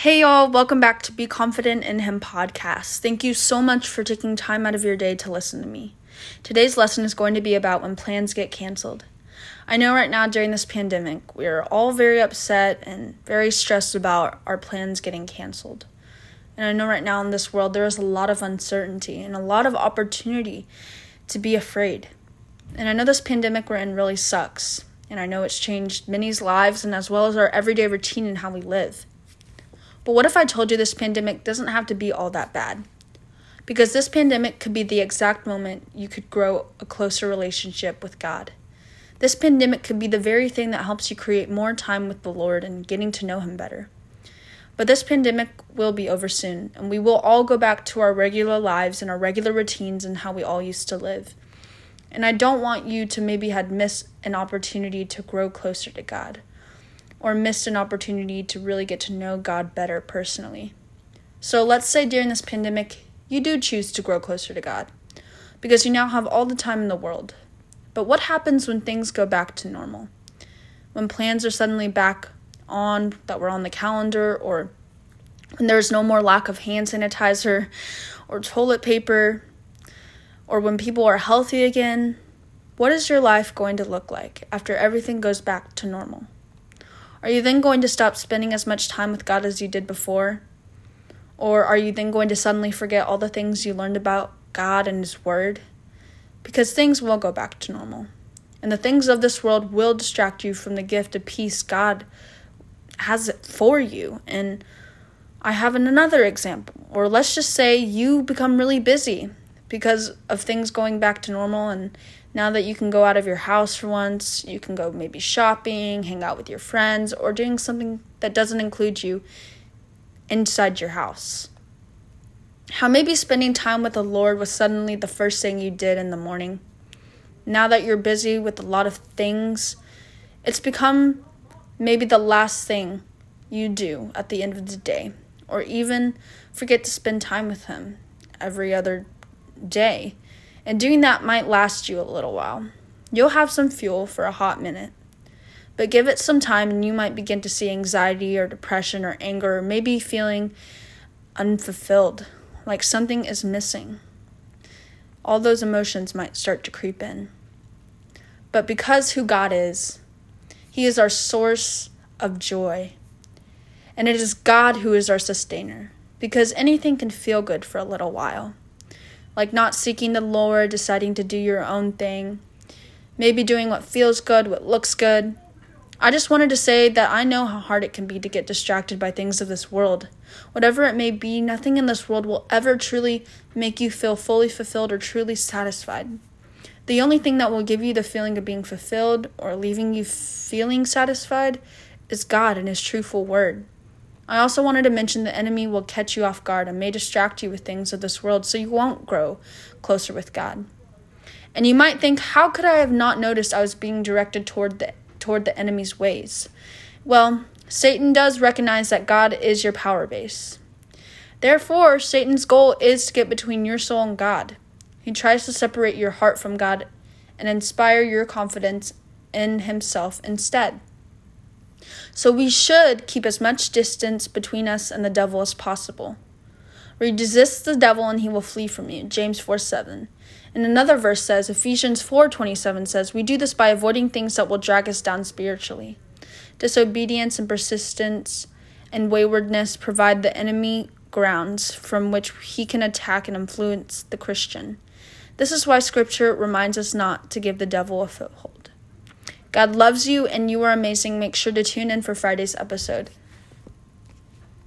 Hey, y'all, welcome back to Be Confident in Him podcast. Thank you so much for taking time out of your day to listen to me. Today's lesson is going to be about when plans get canceled. I know right now during this pandemic, we are all very upset and very stressed about our plans getting canceled. And I know right now in this world, there is a lot of uncertainty and a lot of opportunity to be afraid. And I know this pandemic we're in really sucks. And I know it's changed many's lives and as well as our everyday routine and how we live. But what if I told you this pandemic doesn't have to be all that bad? Because this pandemic could be the exact moment you could grow a closer relationship with God. This pandemic could be the very thing that helps you create more time with the Lord and getting to know Him better. But this pandemic will be over soon, and we will all go back to our regular lives and our regular routines and how we all used to live. And I don't want you to maybe had missed an opportunity to grow closer to God or missed an opportunity to really get to know God better personally. So let's say during this pandemic, you do choose to grow closer to God because you now have all the time in the world. But what happens when things go back to normal? When plans are suddenly back on that were on the calendar, or when there's no more lack of hand sanitizer or toilet paper, or when people are healthy again? What is your life going to look like after everything goes back to normal? Are you then going to stop spending as much time with God as you did before? Or are you then going to suddenly forget all the things you learned about God and His Word? Because things will go back to normal. And the things of this world will distract you from the gift of peace God has for you. And I have another example. Or let's just say you become really busy because of things going back to normal and now that you can go out of your house for once, you can go maybe shopping, hang out with your friends, or doing something that doesn't include you inside your house. How maybe spending time with the Lord was suddenly the first thing you did in the morning. Now that you're busy with a lot of things, it's become maybe the last thing you do at the end of the day, or even forget to spend time with Him every other day and doing that might last you a little while. You'll have some fuel for a hot minute. But give it some time and you might begin to see anxiety or depression or anger or maybe feeling unfulfilled, like something is missing. All those emotions might start to creep in. But because who God is, He is our source of joy. And it is God who is our sustainer, because anything can feel good for a little while like not seeking the Lord, deciding to do your own thing, maybe doing what feels good, what looks good. I just wanted to say that I know how hard it can be to get distracted by things of this world. Whatever it may be, nothing in this world will ever truly make you feel fully fulfilled or truly satisfied. The only thing that will give you the feeling of being fulfilled or leaving you feeling satisfied is God and His truthful word. I also wanted to mention the enemy will catch you off guard and may distract you with things of this world so you won't grow closer with God. And you might think, how could I have not noticed I was being directed toward the toward the enemy's ways? Well, Satan does recognize that God is your power base. Therefore, Satan's goal is to get between your soul and God. He tries to separate your heart from God and inspire your confidence in himself instead. So we should keep as much distance between us and the devil as possible. Resist the devil and he will flee from you. James 4 7. And another verse says, Ephesians 4 27 says, We do this by avoiding things that will drag us down spiritually. Disobedience and persistence and waywardness provide the enemy grounds from which he can attack and influence the Christian. This is why Scripture reminds us not to give the devil a foothold. God loves you and you are amazing. Make sure to tune in for Friday's episode.